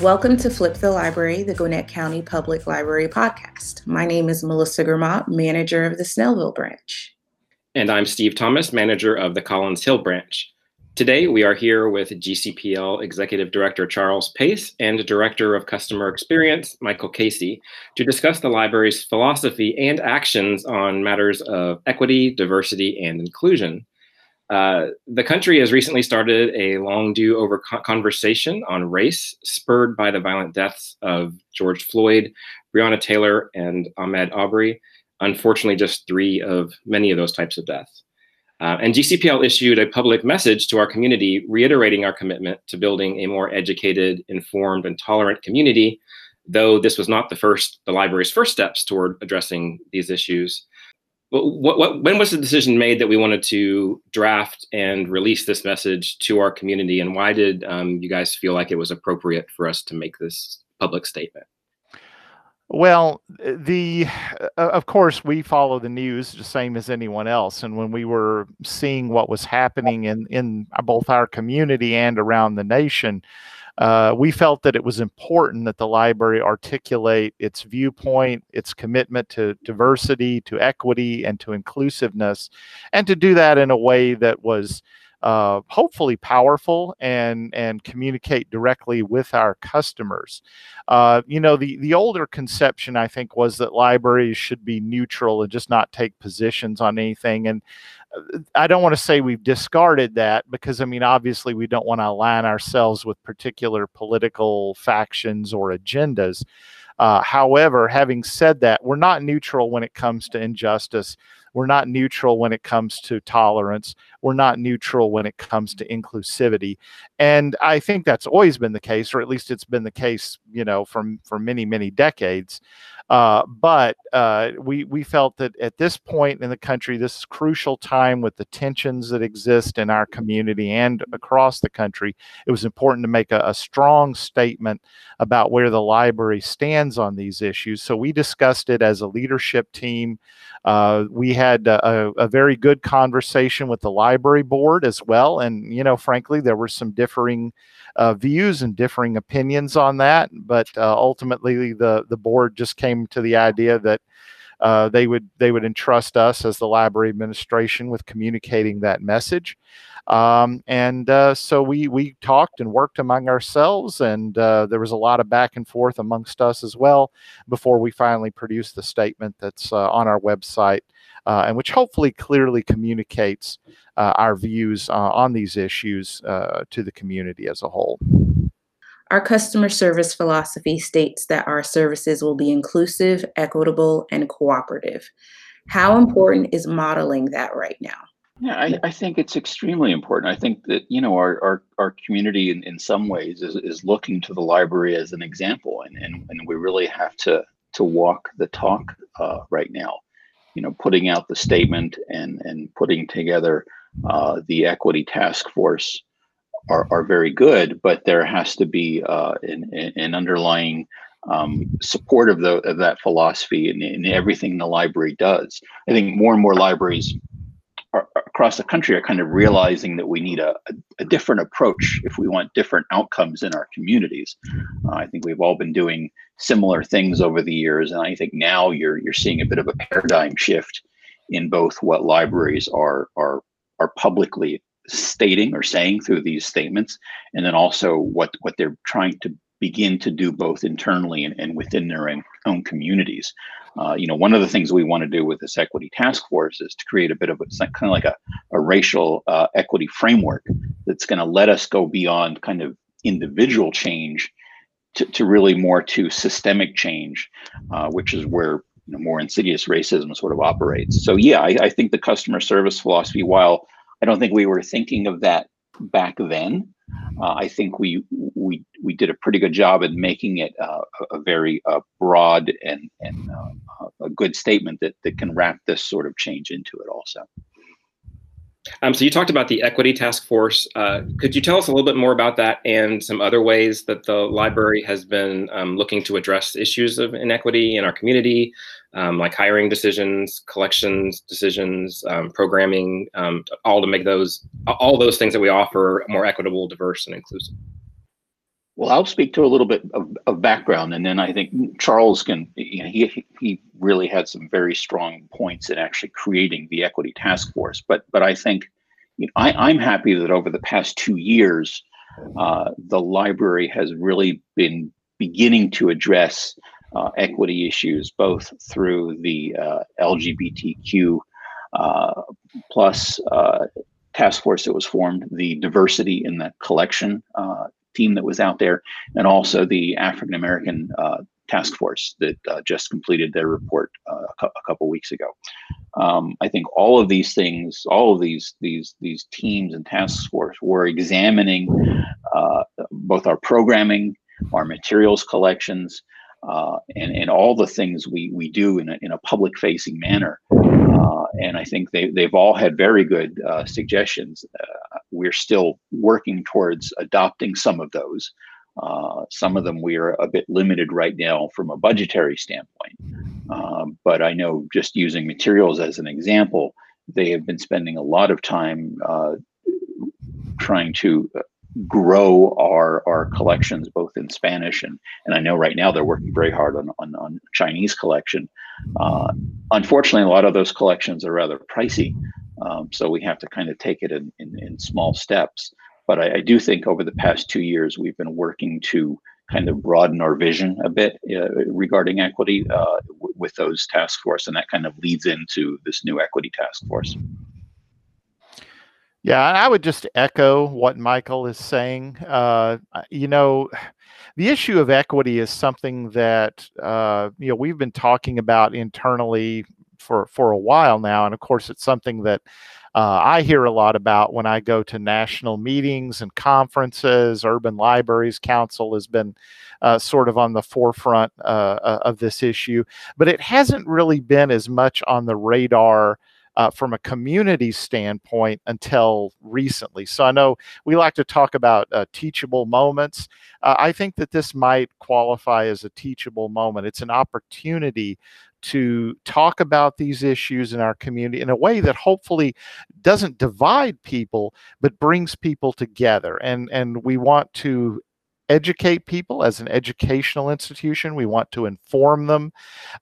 Welcome to Flip the Library, the Gwinnett County Public Library podcast. My name is Melissa Gramont, manager of the Snellville branch. And I'm Steve Thomas, manager of the Collins Hill branch. Today, we are here with GCPL Executive Director Charles Pace and Director of Customer Experience Michael Casey to discuss the library's philosophy and actions on matters of equity, diversity, and inclusion. Uh, the country has recently started a long due over conversation on race, spurred by the violent deaths of George Floyd, Breonna Taylor, and Ahmaud Arbery. Unfortunately, just three of many of those types of deaths. Uh, and GCPL issued a public message to our community reiterating our commitment to building a more educated, informed, and tolerant community, though this was not the first, the library's first steps toward addressing these issues. What, what, when was the decision made that we wanted to draft and release this message to our community, and why did um, you guys feel like it was appropriate for us to make this public statement? Well, the uh, of course we follow the news the same as anyone else, and when we were seeing what was happening in in both our community and around the nation, uh, we felt that it was important that the library articulate its viewpoint, its commitment to diversity, to equity, and to inclusiveness, and to do that in a way that was uh, hopefully powerful and and communicate directly with our customers. Uh, you know, the the older conception I think was that libraries should be neutral and just not take positions on anything. And uh, I don't want to say we've discarded that because I mean, obviously, we don't want to align ourselves with particular political factions or agendas. Uh, however, having said that, we're not neutral when it comes to injustice. We're not neutral when it comes to tolerance. We're not neutral when it comes to inclusivity. And I think that's always been the case, or at least it's been the case, you know, from for many, many decades. Uh, but uh, we we felt that at this point in the country, this crucial time with the tensions that exist in our community and across the country, it was important to make a, a strong statement about where the library stands on these issues. So we discussed it as a leadership team. Uh, we had a, a, very good conversation with the library board as well, and you know, frankly, there were some differing uh, views and differing opinions on that. But uh, ultimately, the the board just came to the idea that uh, they would they would entrust us as the library administration with communicating that message. Um, and uh, so we we talked and worked among ourselves, and uh, there was a lot of back and forth amongst us as well before we finally produced the statement that's uh, on our website, uh, and which hopefully clearly communicates uh, our views on these issues to the community as a whole. Our customer service philosophy states that our services will be inclusive, equitable, and cooperative. How important is modeling that right now? Yeah, I, I, think it's extremely important. I think that you know our our, our community in, in some ways is, is looking to the library as an example, and, and, and we really have to to walk the talk uh, right now. You know, putting out the statement and and putting together uh, the equity task force are, are very good, but there has to be uh, an, an underlying um, support of, the, of that philosophy in, in everything the library does. I think more and more libraries are, across the country are kind of realizing that we need a, a, a, different approach if we want different outcomes in our communities. Uh, I think we've all been doing similar things over the years, and I think now you're you're seeing a bit of a paradigm shift in both what libraries are are are publicly stating or saying through these statements, and then also what what they're trying to begin to do both internally and, and within their own, own communities. Uh, you know, one of the things we want to do with this equity task force is to create a bit of a kind of like a, a racial uh, equity framework that's going to let us go beyond kind of individual change to, to really more to systemic change, uh, which is where you know, more insidious racism sort of operates. So yeah, I, I think the customer service philosophy, while I don't think we were thinking of that back then, uh, I think we we we did a pretty good job at making it uh, a very uh, broad and and uh, a good statement that that can wrap this sort of change into it also. Um, so you talked about the equity task force. Uh, could you tell us a little bit more about that and some other ways that the library has been um, looking to address issues of inequity in our community, um, like hiring decisions, collections decisions, um, programming, um, all to make those all those things that we offer more equitable, diverse, and inclusive. Well, I'll speak to a little bit of, of background, and then I think Charles can. You know, he he really had some very strong points in actually creating the equity task force. But but I think you know, I, I'm happy that over the past two years, uh, the library has really been beginning to address uh, equity issues, both through the uh, LGBTQ uh, plus uh, task force that was formed, the diversity in the collection uh, team that was out there, and also the African American uh, task force that uh, just completed their report uh, a, cu- a, couple weeks ago. Um, I think all of these things, all of these these these teams and task force were examining uh, both our programming, our materials collections, uh, and and all the things we we do in a in a public facing manner. Uh, and I think they they've all had very good uh, suggestions. Uh, we're still working towards adopting some of those. Uh, some of them we are a bit limited right now from a budgetary standpoint. Um, but I know just using materials as an example, they have been spending a lot of time uh, trying to grow our our collections both in Spanish and and I know right now they're working very hard on on, on Chinese collection. Uh, unfortunately, a lot of those collections are rather pricey, um, so we have to kind of take it in in, in small steps. But I, I, do think over the past two years we've been working to kind of broaden our vision a bit uh, regarding equity uh, w- with those task force, and that kind of leads into this new equity task force. Yeah, I would just echo what Michael is saying. Uh, you know, the issue of equity is something that uh, you know we've been talking about internally for for a while now, and of course, it's something that uh, I hear a lot about when I go to national meetings and conferences. Urban Libraries Council has been uh, sort of on the forefront uh, uh, of this issue, but it hasn't really been as much on the radar uh, from a community standpoint until recently. So I know we like to talk about uh, teachable moments. I think that this might qualify as a teachable moment. It's an opportunity to talk about these issues in our community in a way that hopefully doesn't divide people but brings people together. And and we want to educate people as an educational institution. We want to inform them,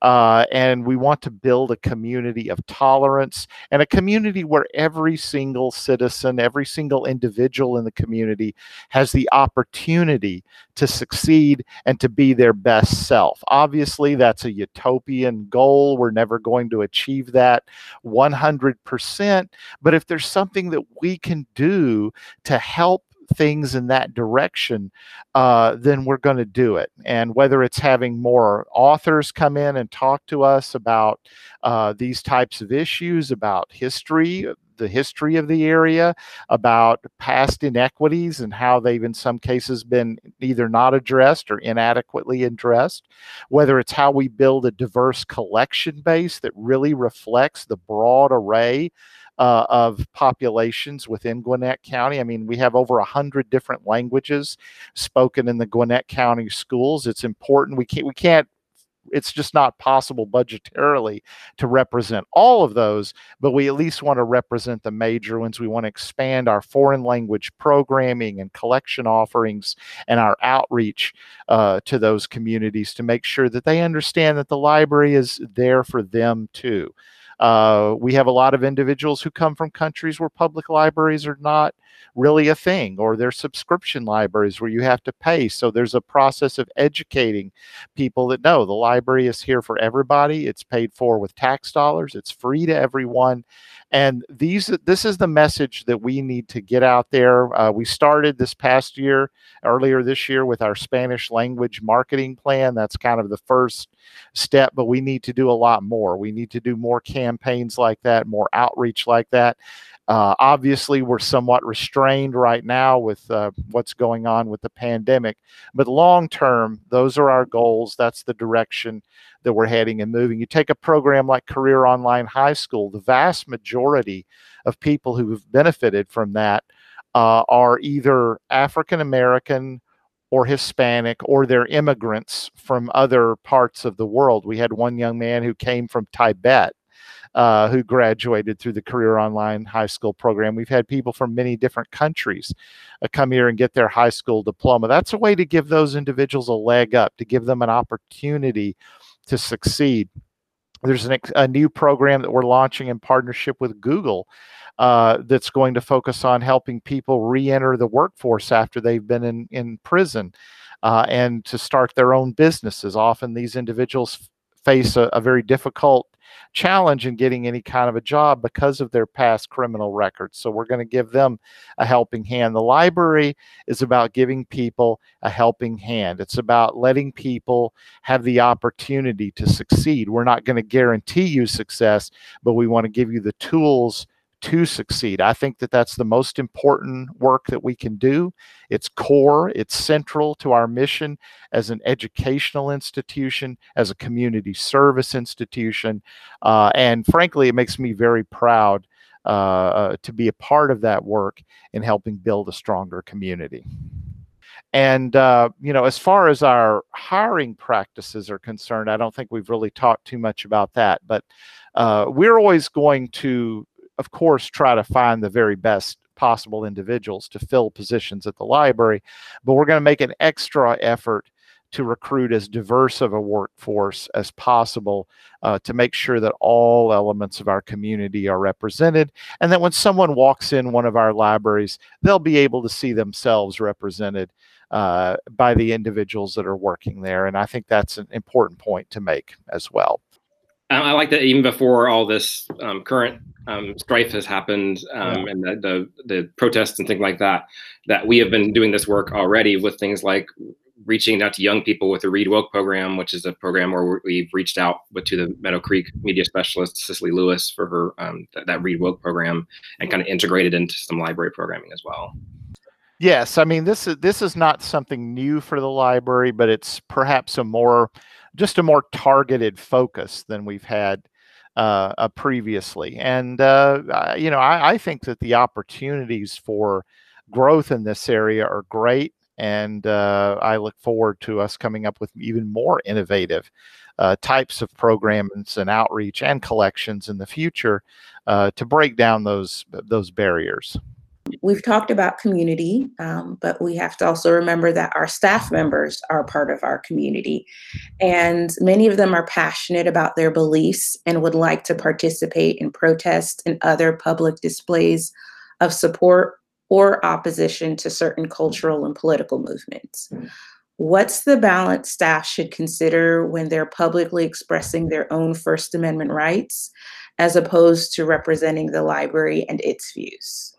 uh, and we want to build a community of tolerance and a community where every single citizen, every single individual in the community has the opportunity to succeed and to be their best self. Obviously, that's a utopian goal. We're never going to achieve that 100%. But if there's something that we can do to help things in that direction, uh, then we're going to do it. And whether it's having more authors come in and talk to us about uh, these types of issues, about history, the history of the area, about past inequities and how they've in some cases been either not addressed or inadequately addressed, whether it's how we build a diverse collection base that really reflects the broad array uh, of populations within Gwinnett County. I mean, we have over a hundred different languages spoken in the Gwinnett County schools. It's important. We can't. We can't it's just not possible budgetarily to represent all of those, but we at least want to represent the major ones. We want to expand our foreign language programming and collection offerings and our outreach uh, to those communities to make sure that they understand that the library is there for them too. Uh, we have a lot of individuals who come from countries where public libraries are not really a thing, or they're subscription libraries where you have to pay. So there's a process of educating people that know the library is here for everybody. It's paid for with tax dollars. It's free to everyone, and these this is the message that we need to get out there. Uh, we started this past year, earlier this year, with our Spanish language marketing plan. That's kind of the first step, but we need to do a lot more. We need to do more campaigns like that, more outreach like that. Uh, obviously, we're somewhat restrained right now with uh, what's going on with the pandemic, but long term, those are our goals. That's the direction that we're heading and moving. You take a program like Career Online High School, the vast majority of people who have benefited from that uh, are either African American or Hispanic or they're immigrants from other parts of the world. We had one young man who came from Tibet uh, who graduated through the Career Online High School program. We've had people from many different countries uh, come here and get their high school diploma. That's a way to give those individuals a leg up, to give them an opportunity to succeed. There's an, a new program that we're launching in partnership with Google uh, that's going to focus on helping people re-enter the workforce after they've been in, in prison uh, and to start their own businesses. Often these individuals face a, a, very difficult challenge in getting any kind of a job because of their past criminal records. So we're going to give them a helping hand. The library is about giving people a helping hand. It's about letting people have the opportunity to succeed. We're not going to guarantee you success, but we want to give you the tools to succeed. I think that that's the most important work that we can do. It's core, it's central to our mission as an educational institution, as a community service institution. Uh, and frankly, it makes me very proud uh, uh, to be a part of that work in helping build a stronger community. And, uh, you know, as far as our hiring practices are concerned, I don't think we've really talked too much about that. But uh, we're always going to of course, try to find the very best possible individuals to fill positions at the library, but we're going to make an extra effort to recruit as diverse of a workforce as possible uh, to make sure that all elements of our community are represented and that when someone walks in one of our libraries they'll be able to see themselves represented uh, by the individuals that are working there and i think that's an important point to make as well I like that even before all this um, current um, strife has happened um, yeah. and the, the, the protests and things like that, that we have been doing this work already with things like reaching out to young people with the Read Woke program, which is a program where we've reached out with, to the Meadow Creek media specialist Cicely Lewis for her um, th- that Read Woke program and kind of integrated into some library programming as well. Yes, I mean this is this is not something new for the library, but it's perhaps a more just a more targeted focus than we've had uh, uh, previously. And, uh, you know, I, I, think that the opportunities for growth in this area are great. And uh, I look forward to us coming up with even more innovative uh, types of programs and outreach and collections in the future uh, to break down those those barriers we've talked about community, um, but we have to also remember that our staff members are part of our community. And many of them are passionate about their beliefs and would like to participate in protests and other public displays of support or opposition to certain cultural and political movements. What's the balance staff should consider when they're publicly expressing their own First Amendment rights as opposed to representing the library and its views?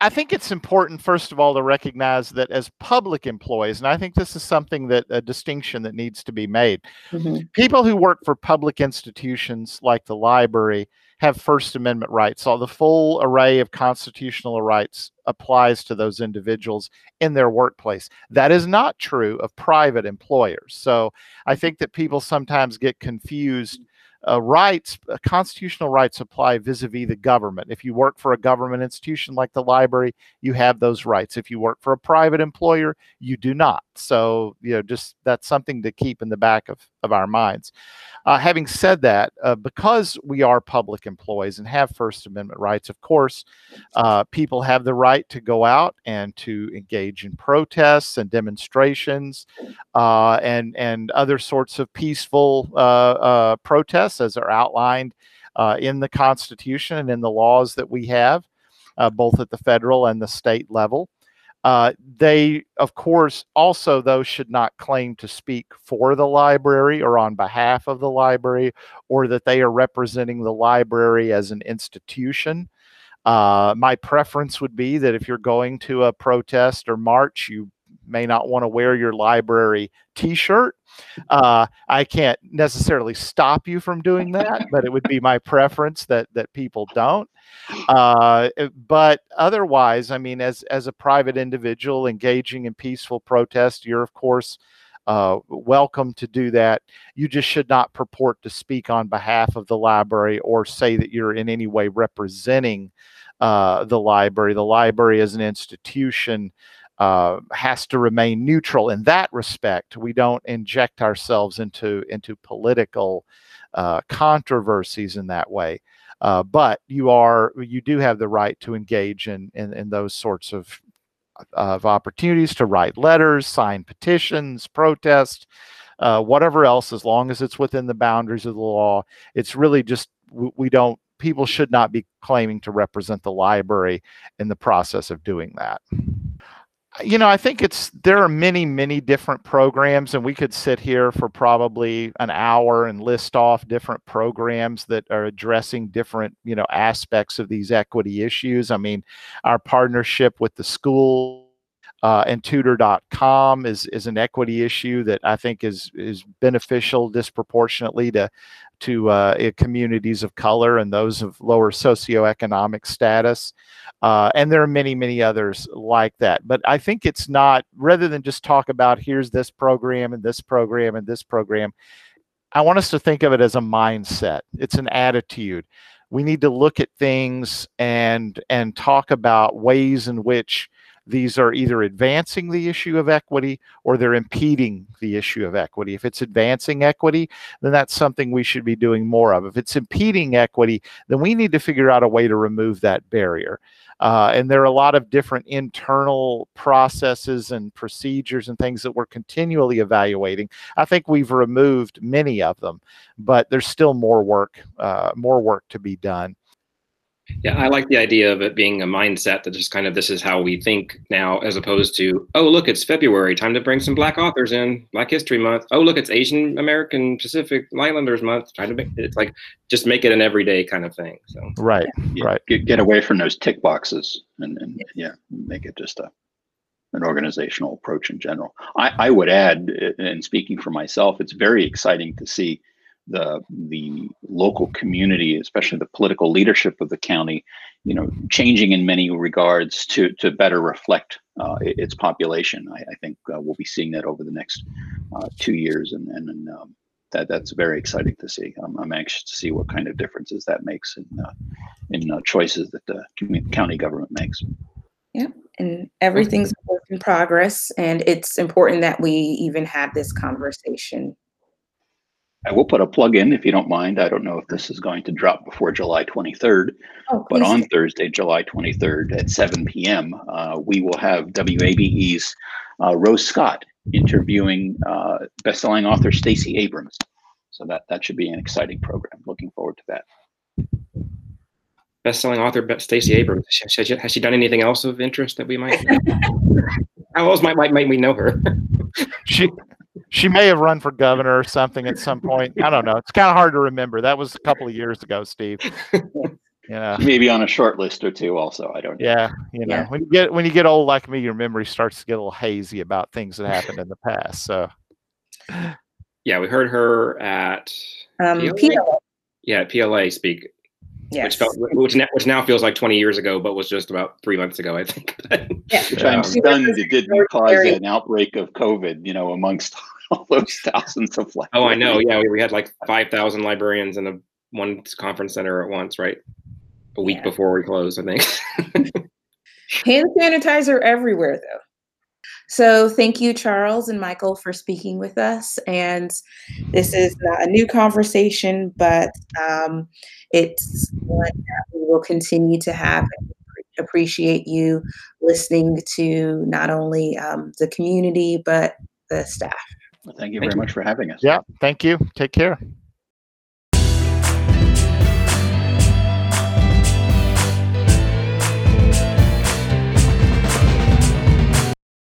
I think it's important, first of all, to recognize that as public employees, and I think this is something that a distinction that needs to be made. Mm-hmm. People who work for public institutions like the library have First Amendment rights. So the full array of constitutional rights applies to those individuals in their workplace. That is not true of private employers. So I think that people sometimes get confused uh, rights, uh, constitutional rights apply vis-a-vis the government. If you work for a government institution like the library, you have those rights. If you work for a private employer, you do not. So, you know, just that's something to keep in the back of, of our minds. Uh, having said that, uh, because we are public employees and have First Amendment rights, of course, uh, people have the right to go out and to engage in protests and demonstrations uh, and and other sorts of peaceful protests as are outlined in the Constitution and in the laws that we have, both at the federal and the state level. Uh, they, of course, also, though, should not claim to speak for the library or on behalf of the library or that they are representing the library as an institution. Uh, my preference would be that if you're going to a protest or march, you may not want to wear your library t-shirt uh, i can't necessarily stop you from doing that but it would be my preference that that people don't uh, eh, but otherwise i mean as as a private individual engaging in peaceful protest you're of course uh, welcome to do that. You just should not purport to speak on behalf of the library or say that you're in any way representing uh, the library. The library as an institution uh, has to remain neutral in that respect. We don't inject ourselves into into political uh, controversies in that way. Uh, but you are you do have the right to engage in in, in those sorts of of opportunities to write letters, sign petitions, protest, uh, whatever else, as long as it's within the boundaries of the law. It's really just we, we don't people should not be claiming to represent the library in the process of doing that you know, I think it's there are many, many different programs, and we could sit here for probably an hour and list off different programs that are addressing different, you know, aspects of these equity issues. I mean, our partnership with the school uh, and tutor.com is is an equity issue that I think is is beneficial disproportionately to to uh, communities of color and those of lower socioeconomic status. Uh, and there are many, many others like that. But I think it's not, rather than just talk about here's this program and this program and this program, I want us to think of it as a mindset. It's an attitude. We need to look at things and and talk about ways in which these are either advancing the issue of equity or they're impeding the issue of equity. If it's advancing equity, then that's something we should be doing more of. If it's impeding equity, then we need to figure out a way to remove that barrier. Uh, and there are a lot of different internal processes and procedures and things that we're continually evaluating. I think we've removed many of them, but there's still more work, uh, more work to be done. Yeah, I like the idea of it being a mindset that just kind of this is how we think now, as opposed to, oh, look, it's February, time to bring some Black authors in, Black History Month. Oh, look, it's Asian American Pacific Islanders Month. Trying to make it's like just make it an everyday kind of thing. So right, Yeah, right. Get, get away from those tick boxes and, and yeah, make it just a an organizational approach in general. I, I would add, and speaking for myself, it's very exciting to see the the local community, especially the political leadership of the county, you know, changing in many regards to to better reflect uh, its population. I, I think uh, we'll be seeing that over the next uh, two years, and and, and um, that that's very exciting to see. I'm, I'm, anxious to see what kind of differences that makes in uh, in uh, choices that the county government makes. Yeah, and everything's in progress, and it's important that we even have this conversation I will put a plug in if you don't mind. I don't know if this is going to drop before July 23rd, oh, but on Thursday, July 23rd at 7 p.m., uh, we will have WABE's uh, Rose Scott interviewing uh, bestselling author Stacey Abrams. So that that should be an exciting program. Looking forward to that. Bestselling author Stacey Abrams. Has she, has she done anything else of interest that we might? How else might, might might we know her? she she may have run for governor or something at some point. I don't know. It's kind of hard to remember. That was a couple of years ago, Steve. Yeah. Maybe on a short list or two also. I don't know. Yeah. You know, yeah. when you get when you get old like me, your memory starts to get a little hazy about things that happened in the past. So yeah, we heard her at um, PLA? PLA. Yeah, PLA speak Yes. Which felt which now, which now feels like 20 years ago, but was just about three months ago, I think. yeah. Which I'm um, stunned it didn't cause an outbreak of COVID, you know, amongst all those thousands of librarians. Oh, I know. Yeah, we, we had like 5,000 librarians in a one conference center at once, right? A week yeah. before we closed, I think. Hand sanitizer everywhere, though. So thank you, Charles and Michael, for speaking with us. And this is not a new conversation, but um, it's one that we will continue to have. Appreciate you listening to not only um, the community, but the staff. Well, thank you thank very you. much for having us. Yeah, thank you. Take care.